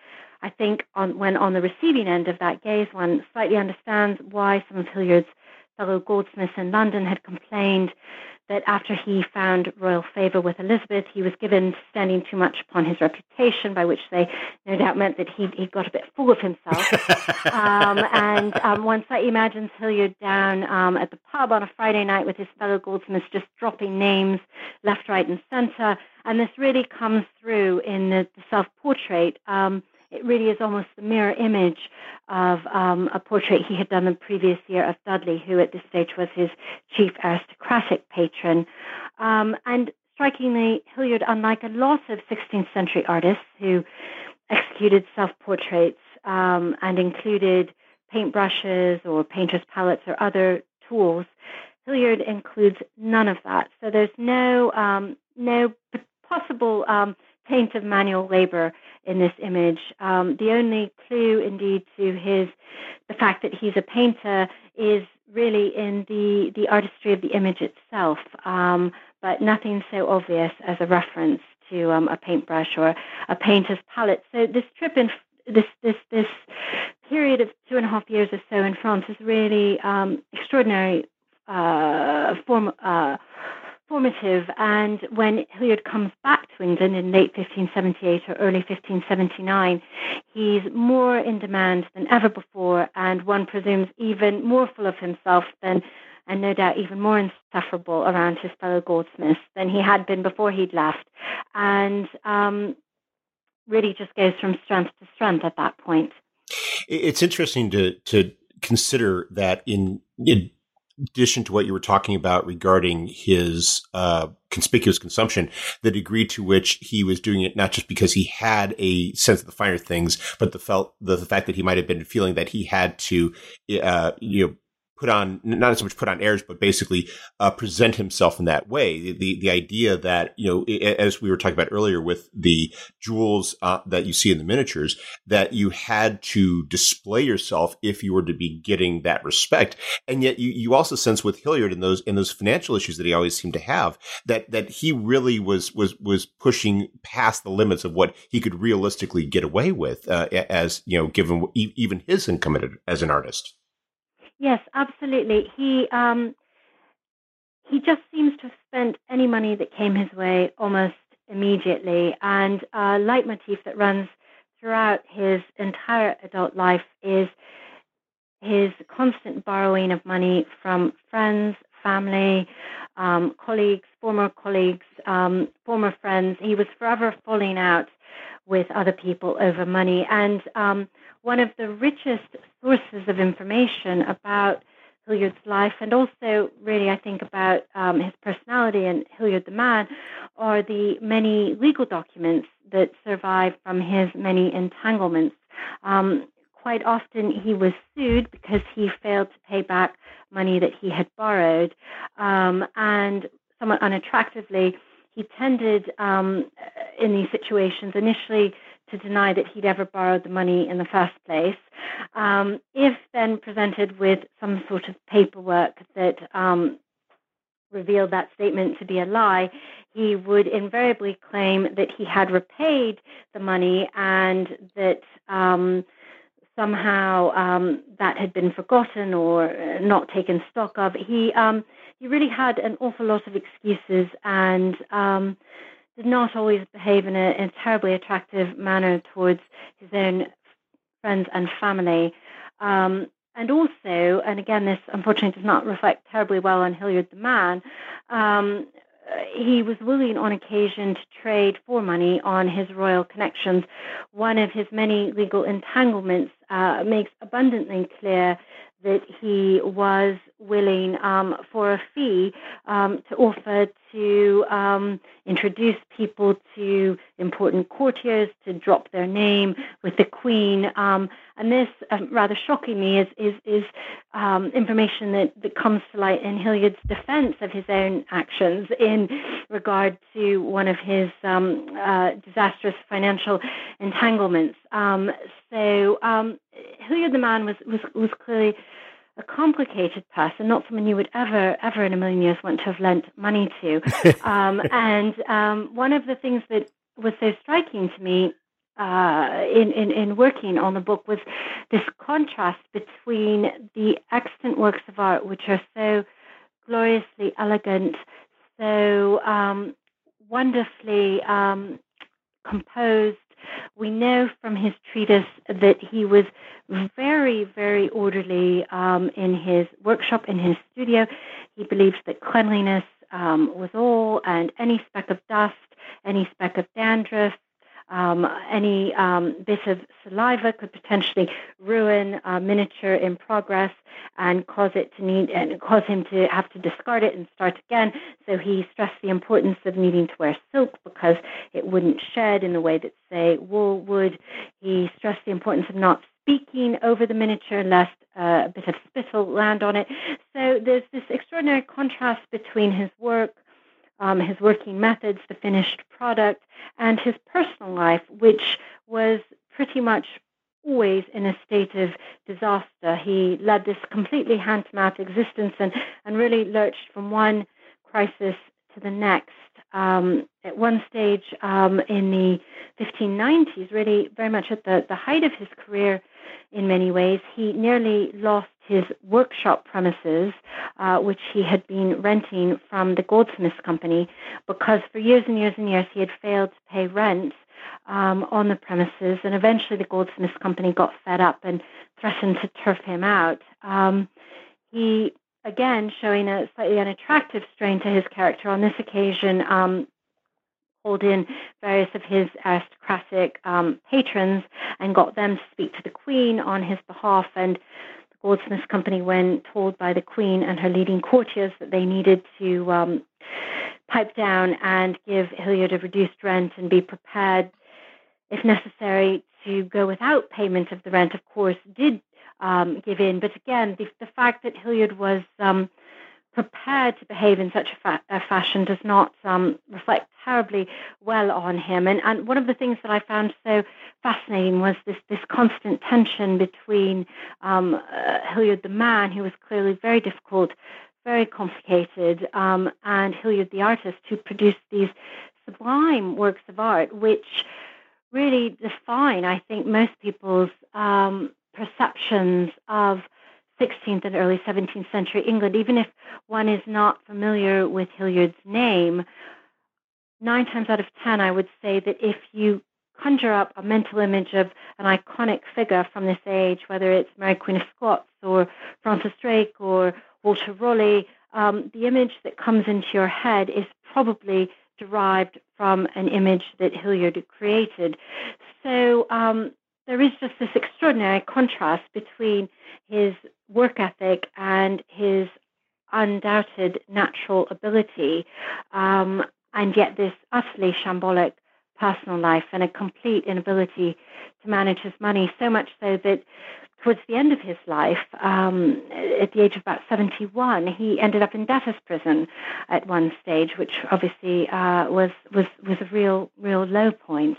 I think on, when on the receiving end of that gaze, one slightly understands why some of Hilliard's fellow goldsmiths in London had complained that after he found royal favor with Elizabeth, he was given standing too much upon his reputation, by which they no doubt meant that he he got a bit full of himself. um, and um, one slightly imagines Hilliard down um, at the pub on a Friday night with his fellow goldsmiths, just dropping names left, right, and center. And this really comes through in the, the self-portrait. Um, it really is almost the mirror image of um, a portrait he had done the previous year of Dudley, who at this stage was his chief aristocratic patron. Um, and strikingly, Hilliard, unlike a lot of 16th century artists who executed self portraits um, and included paintbrushes or painter's palettes or other tools, Hilliard includes none of that. So there's no um, no possible um, taint of manual labor in this image. Um, the only clue, indeed, to his the fact that he's a painter is really in the the artistry of the image itself, um, but nothing so obvious as a reference to um, a paintbrush or a painter's palette. So this trip in this this this period of two and a half years or so in France is really um, extraordinary uh, form. Uh, formative. And when Hilliard comes back to England in late 1578 or early 1579, he's more in demand than ever before, and one presumes even more full of himself than, and no doubt even more insufferable around his fellow goldsmiths than he had been before he'd left. And um, really just goes from strength to strength at that point. It's interesting to to consider that in, in addition to what you were talking about regarding his uh, conspicuous consumption, the degree to which he was doing it not just because he had a sense of the finer things, but the felt the, the fact that he might have been feeling that he had to, uh, you know, put on not so much put on airs, but basically uh, present himself in that way. The the idea that you know, as we were talking about earlier with the jewels uh, that you see in the miniatures, that you had to display yourself if you were to be getting that respect, and yet you, you also sense with Hilliard in those in those financial issues that he always seemed to have that that he really was was was pushing past the limits of what he could realistically get away with uh, as you know, given even his income as an artist. Yes, absolutely. He um, he just seems to have spent any money that came his way almost immediately. And a leitmotif that runs throughout his entire adult life is his constant borrowing of money from friends, family, um, colleagues, former colleagues, um, former friends. He was forever falling out with other people over money. And um, one of the richest sources of information about Hilliard's life, and also really, I think, about um, his personality and Hilliard the man, are the many legal documents that survive from his many entanglements. Um, quite often, he was sued because he failed to pay back money that he had borrowed, um, and somewhat unattractively, he tended um, in these situations initially to deny that he'd ever borrowed the money in the first place. Um, if then presented with some sort of paperwork that um, revealed that statement to be a lie, he would invariably claim that he had repaid the money and that um, somehow um, that had been forgotten or not taken stock of. He um, he really had an awful lot of excuses and um, did not always behave in a, in a, terribly attractive manner towards his own friends and family. Um, and also, and again, this unfortunately does not reflect terribly well on Hilliard the man, um, he was willing on occasion to trade for money on his royal connections. One of his many legal entanglements uh, makes abundantly clear that he was willing um, for a fee um, to offer to um, introduce people to important courtiers, to drop their name with the Queen. Um, and this, um, rather shockingly, is, is, is um, information that, that comes to light in Hilliard's defense of his own actions in regard to one of his uh, disastrous financial entanglements. so Hilliard the man was, was, was clearly a complicated person, not someone you would ever, ever in a million years want to have lent money to. um, and um, one of the things that was so striking to me uh, in, in, in working on the book was this contrast between the extant works of art, which are so gloriously elegant, so um, wonderfully um, composed, we know from his treatise that he was very, very orderly um, in his workshop, in his studio. He believes that cleanliness um, was all, and any speck of dust, any speck of dandruff, um, any um, bit of saliva could potentially ruin a miniature in progress and cause it to need and cause him to have to discard it and start again. So he stressed the importance of needing to wear silk because it wouldn't shed in the way that say wool would. He stressed the importance of not speaking over the miniature lest uh, a bit of spittle land on it. So there's this extraordinary contrast between his work um, his working methods, the finished product, and his personal life, which was pretty much always in a state of disaster. He led this completely hand to mouth existence and, and really lurched from one crisis to the next. Um, at one stage um, in the 1590s, really very much at the, the height of his career in many ways, he nearly lost his workshop premises, uh, which he had been renting from the Goldsmiths Company, because for years and years and years he had failed to pay rent um, on the premises, and eventually the Goldsmiths Company got fed up and threatened to turf him out. Um, he again showing a slightly unattractive strain to his character on this occasion. Um, called in various of his aristocratic um, patrons and got them to speak to the Queen on his behalf. And Goldsmiths Company, when told by the Queen and her leading courtiers that they needed to um, pipe down and give Hilliard a reduced rent and be prepared, if necessary, to go without payment of the rent, of course, did um, give in. But again, the, the fact that Hilliard was um, prepared to behave in such a, fa- a fashion does not um, reflect terribly well on him. And, and one of the things that I found so fascinating was this, this constant tension between um, uh, Hilliard the man, who was clearly very difficult, very complicated, um, and Hilliard the artist, who produced these sublime works of art, which really define, I think, most people's um, perceptions of 16th and early 17th century England, even if one is not familiar with Hilliard's name, nine times out of ten, I would say that if you conjure up a mental image of an iconic figure from this age, whether it's Mary Queen of Scots or Francis Drake or Walter Raleigh, um, the image that comes into your head is probably derived from an image that Hilliard created. So um, there is just this extraordinary contrast between his work ethic and his undoubted natural ability, um, and yet this utterly shambolic personal life and a complete inability to manage his money, so much so that towards the end of his life, um, at the age of about 71, he ended up in debtor's prison at one stage, which obviously uh, was, was, was a real, real low point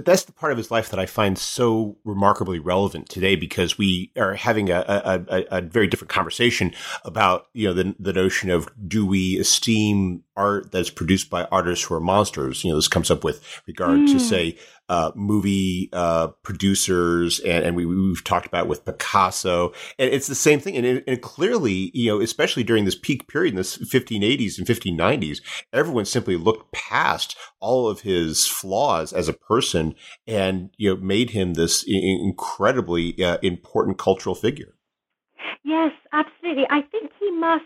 that's the part of his life that I find so remarkably relevant today because we are having a, a, a, a very different conversation about, you know, the, the notion of do we esteem art that's produced by artists who are monsters? You know, this comes up with regard mm. to say, uh, movie uh, producers, and, and we, we've talked about with Picasso, and it's the same thing. And, it, and clearly, you know, especially during this peak period in the 1580s and 1590s, everyone simply looked past all of his flaws as a person and you know made him this incredibly uh, important cultural figure. Yes, absolutely. I think he must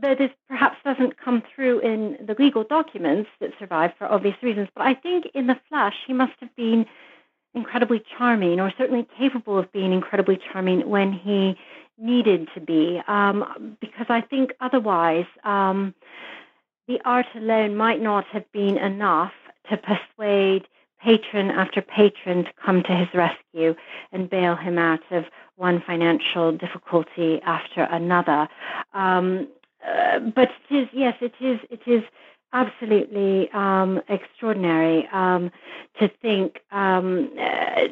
though this perhaps doesn't come through in the legal documents that survive for obvious reasons, but I think in the flesh he must have been incredibly charming, or certainly capable of being incredibly charming when he needed to be, um, because I think otherwise um, the art alone might not have been enough to persuade patron after patron to come to his rescue and bail him out of one financial difficulty after another. Um, uh, but it is yes, it is it is absolutely um, extraordinary um, to think um, uh,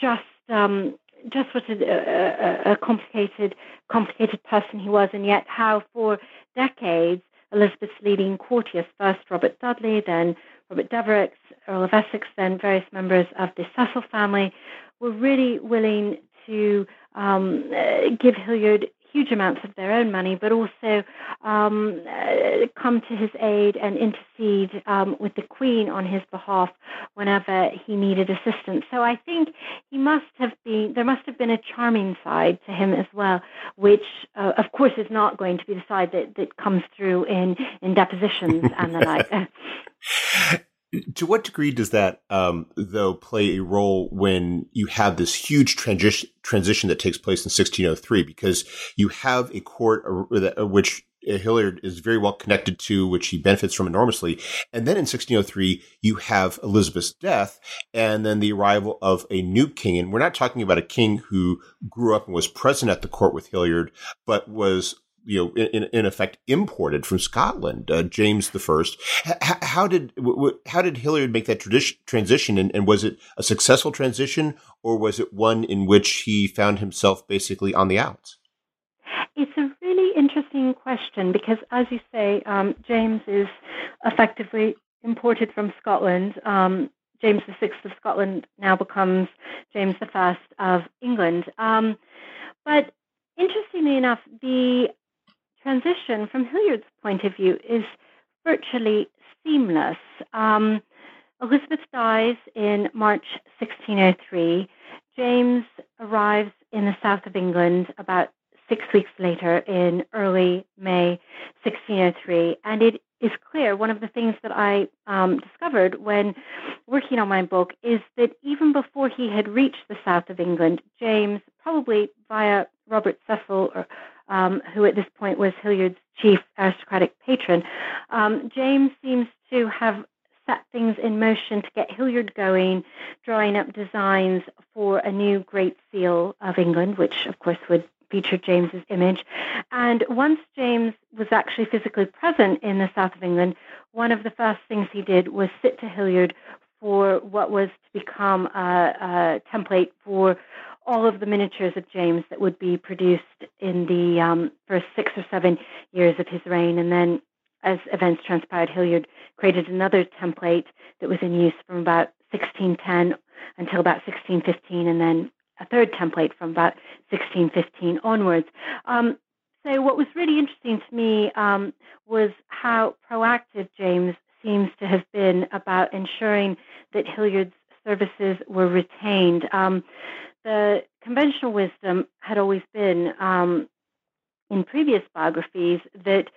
just um, just what a, a, a, complicated complicated person he was, and yet how for decades Elizabeth's leading courtiers, first Robert Dudley, then Robert Devereux, Earl of Essex, then various members of the Cecil family, were really willing to um, uh, give Hilliard huge amounts of their own money, but also um, uh, come to his aid and intercede um, with the Queen on his behalf whenever he needed assistance. So I think he must have been, there must have been a charming side to him as well, which uh, of course is not going to be the side that, that comes through in, in depositions and the like. to what degree does that, um, though, play a role when you have this huge transition transition that takes place in 1603? Because you have a court uh, which Hilliard is very well connected to, which he benefits from enormously. And then in 1603, you have Elizabeth's death and then the arrival of a new king. And we're not talking about a king who grew up and was present at the court with Hilliard, but was you know, in, in effect imported from Scotland, uh, James the First. H- how did w- how did Hilliard make that transition, and, and, was it a successful transition, or was it one in which he found himself basically on the outs? It's a really interesting question because, as you say, um, James is effectively imported from Scotland. Um, James the Sixth of Scotland now becomes James the First of England. Um, but interestingly enough, the transition, from Hilliard's point of view, is virtually seamless. Um, Elizabeth dies in March 1603. James arrives in the south of England about six weeks later in early May 1603. And it is clear, one of the things that I um, discovered when working on my book is that even before he had reached the south of England, James, probably via Robert Cecil or um, who at this point was Hilliard's chief aristocratic patron, um, James seems to have set things in motion to get Hilliard going, drawing up designs for a new Great Seal of England, which of course would feature James's image. And once James was actually physically present in the south of England, one of the first things he did was sit to Hilliard for what was to become a, a template for all of the miniatures of James that would be produced in the um, first six or seven years of his reign. And then, as events transpired, Hilliard created another template that was in use from about 1610 until about 1615, and then a third template from about 1615 onwards. Um, so, what was really interesting to me um, was how proactive James seems to have been about ensuring that Hilliard's services were retained. Um, the conventional wisdom had always been um, in previous biographies that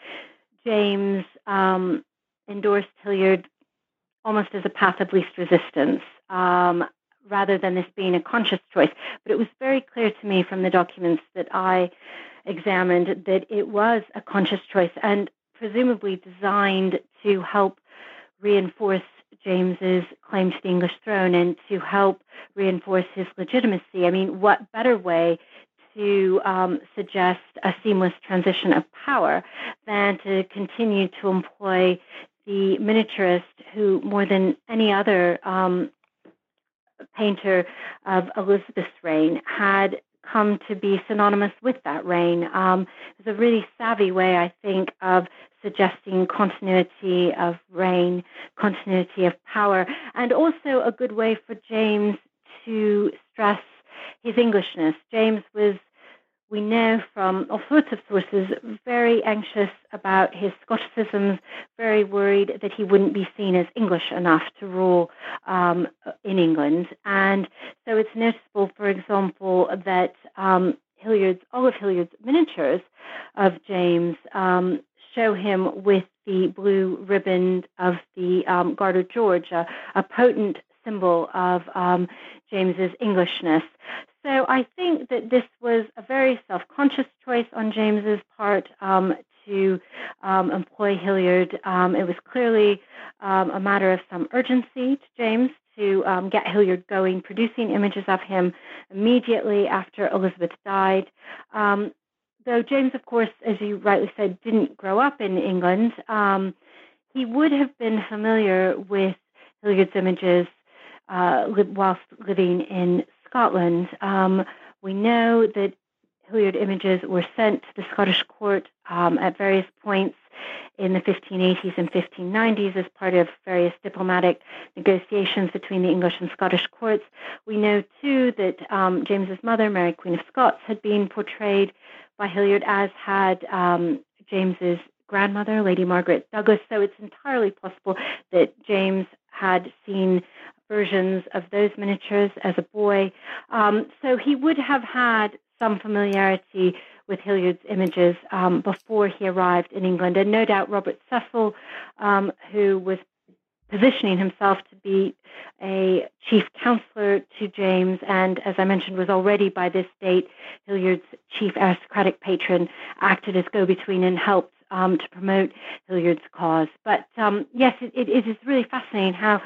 James um, endorsed Hilliard almost as a path of least resistance. Um, rather than this being a conscious choice. But it was very clear to me from the documents that I examined that it was a conscious choice and presumably designed to help reinforce James's claim to the English throne and to help reinforce his legitimacy. I mean, what better way to um, suggest a seamless transition of power than to continue to employ the miniaturist who, more than any other um, painter of Elizabeth's reign had come to be synonymous with that reign. Um, it was a really savvy way, I think, of suggesting continuity of reign, continuity of power, and also a good way for James to stress his Englishness. James was we know from all sorts of sources, very anxious about his Scotticisms, very worried that he wouldn't be seen as English enough to rule um, in England. And so it's noticeable, for example, that um, Hilliard's, all of Hilliard's miniatures of James um, show him with the blue ribbon of the um, Garter George, a, a potent symbol of um, James's Englishness. So I think that this was a very self-conscious choice on James's part um, to um, employ Hilliard. Um, it was clearly um, a matter of some urgency to James to um, get Hilliard going, producing images of him immediately after Elizabeth died. Um, though James, of course, as you rightly said, didn't grow up in England, he would have been familiar with Hilliard's images uh, whilst living in Scotland. Um, we know that Hilliard images were sent to the Scottish court um, at various points in the 1580s and 1590s as part of various diplomatic negotiations between the English and Scottish courts. We know, too, that um, James's mother, Mary Queen of Scots, had been portrayed by Hilliard, as had um, James's grandmother, Lady Margaret Douglas. So it's entirely possible that James had seen versions of those miniatures as a boy. Um, so he would have had some familiarity with Hilliard's images um, before he arrived in England. And no doubt Robert Cecil, um, who was positioning himself to be a chief counselor to James, and as I mentioned, was already by this date Hilliard's chief aristocratic patron, acted as go between and helped um, to promote Hilliard's cause. But um, yes, it, it is really fascinating how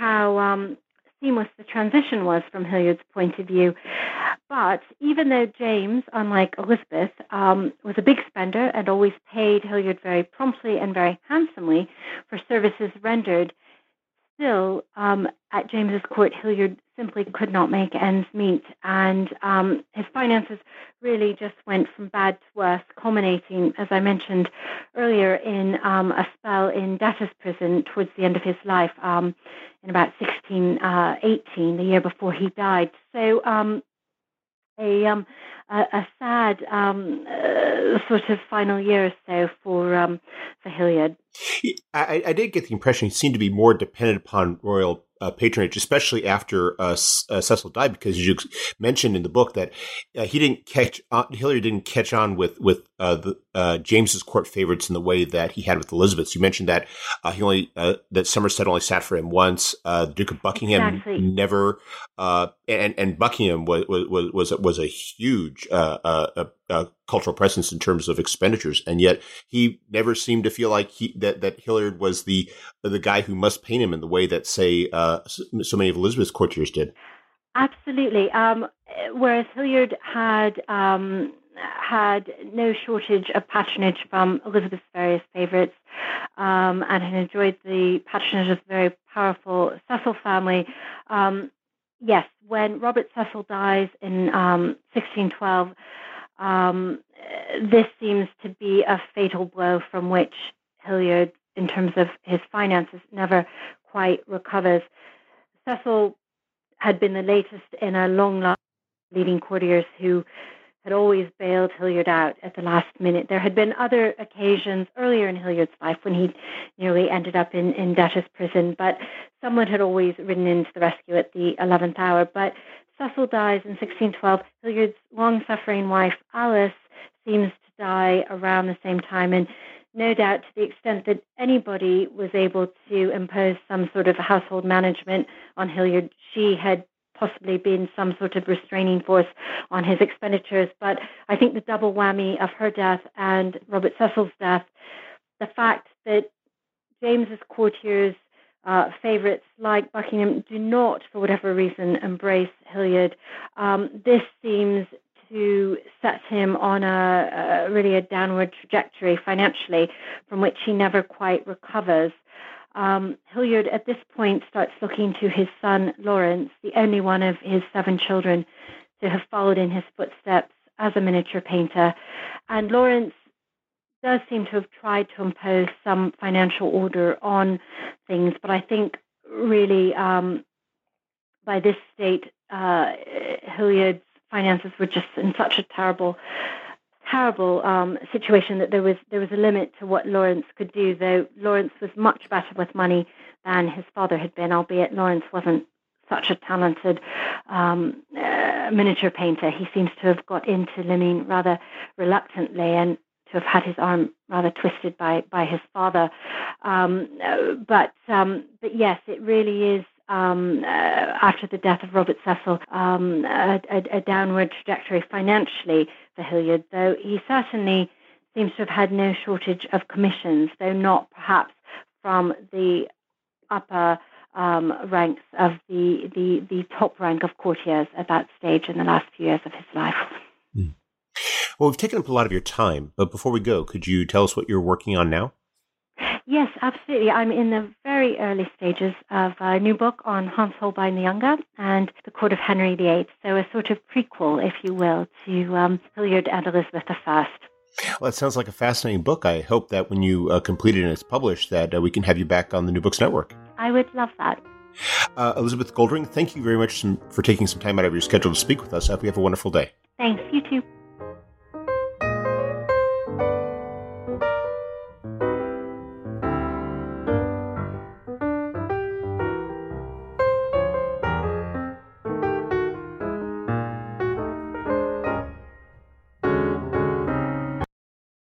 how um, seamless the transition was from Hilliard's point of view. But even though James, unlike Elizabeth, um, was a big spender and always paid Hilliard very promptly and very handsomely for services rendered, still, um, at James's court, Hilliard simply could not make ends meet, and um, his finances really just went from bad to worse, culminating, as I mentioned earlier, in um, a spell in debtor's prison towards the end of his life, um, in about 1618, uh, the year before he died. So um, a, um, a, a sad um, uh, sort of final year or so for um, for Hilliard. I, I, did get the impression he seemed to be more dependent upon royal uh, patronage, especially after uh, uh, Cecil died, because you mentioned in the book that uh, he didn't catch on, Hilliard didn't catch on with with uh, the, uh, James's court favorites in the way that he had with Elizabeth. You mentioned that he only that Somerset only sat for him once. the Duke of Buckingham exactly. never, and and Buckingham was was was was a huge uh, cultural presence in terms of expenditures, and yet he never seemed to feel like he that that Hilliard was the the guy who must paint him in the way that say uh, so many of Elizabeth's courtiers did. Absolutely. Um, whereas Hilliard had um, had no shortage of patronage from Elizabeth's various favourites um, and had enjoyed the patronage of the very powerful Cecil family. Um, yes, when Robert Cecil dies in 1612, um, this seems to be a fatal blow from which Hilliard, in terms of his finances, never quite recovers. Cecil had been the latest in a long line of leading courtiers who had always bailed Hilliard out at the last minute. There had been other occasions earlier in Hilliard's life when he nearly ended up in, in debtor's prison, but someone had always ridden into the rescue at the 11th hour. But Cecil dies in 1612. Hilliard's long suffering wife, Alice, seems to die around the same time. And no doubt to the extent that anybody was able to impose some sort of household management on Hilliard, she had possibly been some sort of restraining force on his expenditures. But I think the double whammy of her death and Robert Cecil's death, the fact that James's courtiers, uh, favourites like Buckingham, do not, for whatever reason, embrace Hilliard, um, this seems to set him on a, a, really a downward trajectory financially from which he never quite recovers. Um, Hilliard at this point starts looking to his son Lawrence, the only one of his seven children to have followed in his footsteps as a miniature painter. And Lawrence does seem to have tried to impose some financial order on things, but I think really um, by this state, uh, Hilliard's finances were just in such a terrible terrible um, situation that there was there was a limit to what Lawrence could do. Though Lawrence was much better with money than his father had been, albeit Lawrence wasn't such a talented um, uh, miniature painter. He seems to have got into limning rather reluctantly and to have had his arm rather twisted by by his father. Um, but um, but yes, it really is um, uh, after the death of Robert Cecil, um, a, a, a, downward trajectory financially for Hilliard, though he certainly seems to have had no shortage of commissions, though not perhaps from the upper um, ranks of the, the, the top rank of courtiers at that stage in the last few years of his life. Mm. Well, we've taken up a lot of your time, but before we go, could you tell us what you're working on now? Yes, absolutely. I'm in the very early stages of a new book on Hans Holbein the Younger and the court of Henry VIII, so a sort of prequel, if you will, to um, Hilliard and Elizabeth I. Well, that sounds like a fascinating book. I hope that when you uh, complete it and it's published, that uh, we can have you back on the New Books Network. I would love that. Uh, Elizabeth Goldring, thank you very much for taking some time out of your schedule to speak with us. I hope you have a wonderful day. Thanks. You too.